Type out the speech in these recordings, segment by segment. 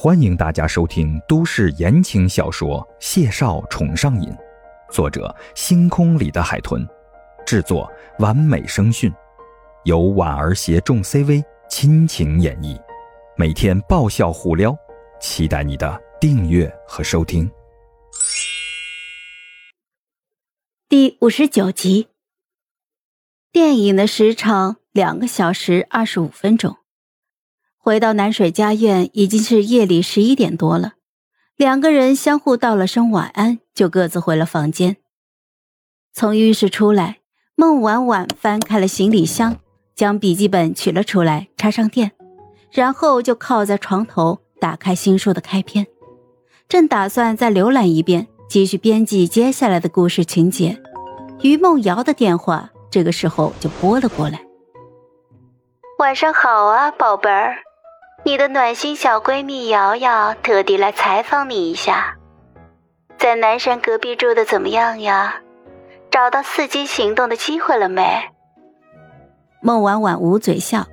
欢迎大家收听都市言情小说《谢少宠上瘾》，作者：星空里的海豚，制作：完美声讯，由婉儿携众 CV 亲情演绎，每天爆笑互撩，期待你的订阅和收听。第五十九集，电影的时长两个小时二十五分钟。回到南水家院，已经是夜里十一点多了。两个人相互道了声晚安，就各自回了房间。从浴室出来，孟婉婉翻开了行李箱，将笔记本取了出来，插上电，然后就靠在床头，打开新书的开篇，正打算再浏览一遍，继续编辑接下来的故事情节。于梦瑶的电话这个时候就拨了过来：“晚上好啊，宝贝儿。”你的暖心小闺蜜瑶瑶特地来采访你一下，在南山隔壁住的怎么样呀？找到伺机行动的机会了没？孟婉婉捂嘴笑：“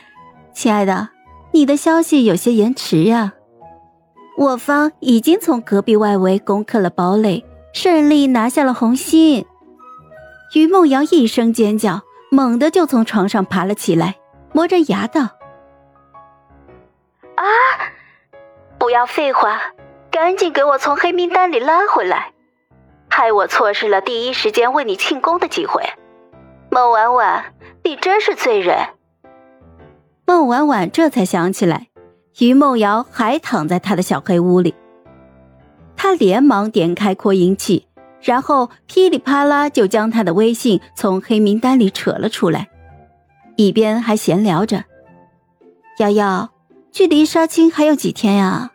亲爱的，你的消息有些延迟呀。我方已经从隔壁外围攻克了堡垒，顺利拿下了红心。”于梦瑶一声尖叫，猛地就从床上爬了起来，磨着牙道。啊！不要废话，赶紧给我从黑名单里拉回来，害我错失了第一时间为你庆功的机会。孟婉婉，你真是罪人。孟婉婉这才想起来，于梦瑶还躺在他的小黑屋里。他连忙点开扩音器，然后噼里啪啦就将他的微信从黑名单里扯了出来，一边还闲聊着：“瑶瑶。”距离杀青还有几天呀？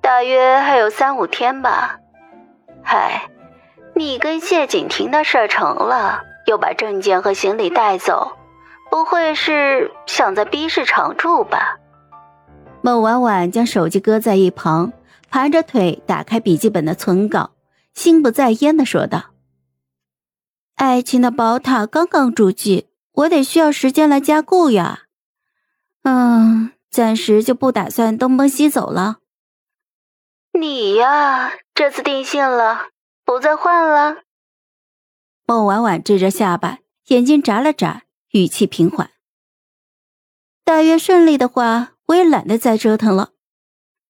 大约还有三五天吧。嗨，你跟谢景亭的事成了，又把证件和行李带走，不会是想在 B 市常住吧？孟婉婉将手机搁在一旁，盘着腿打开笔记本的存稿，心不在焉的说道：“爱情的宝塔刚刚筑基，我得需要时间来加固呀。”嗯。暂时就不打算东奔西走了。你呀，这次定性了，不再换了。孟婉婉支着下巴，眼睛眨了眨，语气平缓。大约顺利的话，我也懒得再折腾了。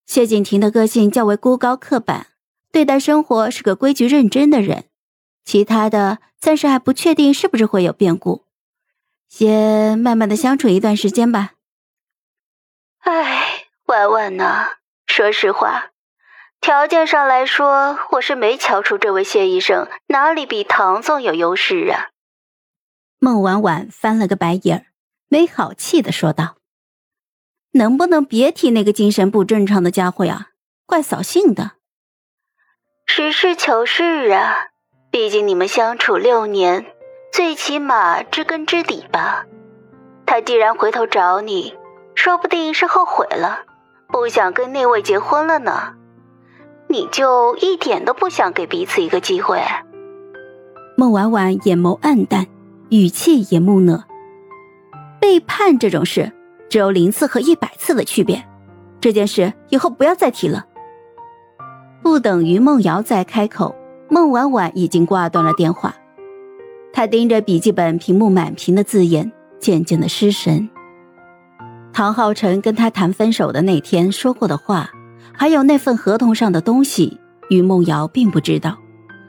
谢景亭的个性较为孤高刻板，对待生活是个规矩认真的人。其他的暂时还不确定是不是会有变故，先慢慢的相处一段时间吧。哎，婉婉呐，说实话，条件上来说，我是没瞧出这位谢医生哪里比唐总有优势啊。孟婉婉翻了个白眼儿，没好气的说道：“能不能别提那个精神不正常的家伙呀？怪扫兴的。”实事求是啊，毕竟你们相处六年，最起码知根知底吧。他既然回头找你。说不定是后悔了，不想跟那位结婚了呢。你就一点都不想给彼此一个机会？孟婉婉眼眸暗淡，语气也木讷。背叛这种事，只有零次和一百次的区别。这件事以后不要再提了。不等于孟瑶再开口，孟婉婉已经挂断了电话。她盯着笔记本屏幕满屏的字眼，渐渐的失神。唐浩辰跟他谈分手的那天说过的话，还有那份合同上的东西，于梦瑶并不知道，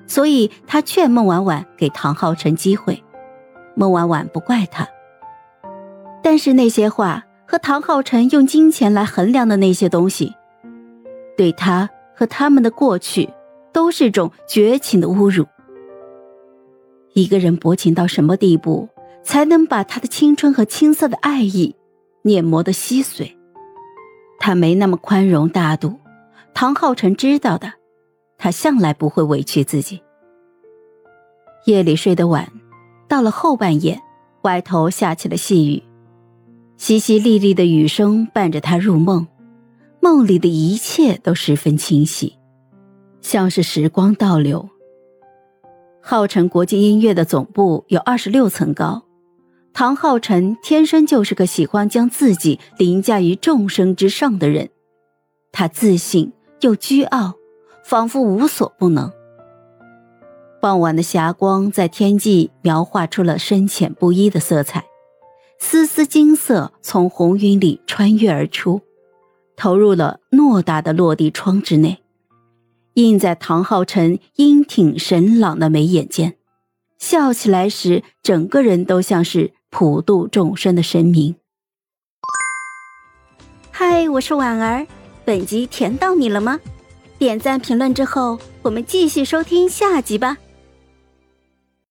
所以他劝孟婉婉给唐浩辰机会。孟婉婉不怪他，但是那些话和唐浩辰用金钱来衡量的那些东西，对他和他们的过去都是种绝情的侮辱。一个人薄情到什么地步，才能把他的青春和青涩的爱意？碾磨的稀碎，他没那么宽容大度。唐浩辰知道的，他向来不会委屈自己。夜里睡得晚，到了后半夜，外头下起了细雨，淅淅沥沥的雨声伴着他入梦，梦里的一切都十分清晰，像是时光倒流。浩辰国际音乐的总部有二十六层高。唐浩辰天生就是个喜欢将自己凌驾于众生之上的人，他自信又倨傲，仿佛无所不能。傍晚的霞光在天际描画出了深浅不一的色彩，丝丝金色从红云里穿越而出，投入了偌大的落地窗之内，映在唐浩辰英挺神朗的眉眼间，笑起来时，整个人都像是普度众生的神明。嗨，我是婉儿，本集甜到你了吗？点赞评论之后，我们继续收听下集吧。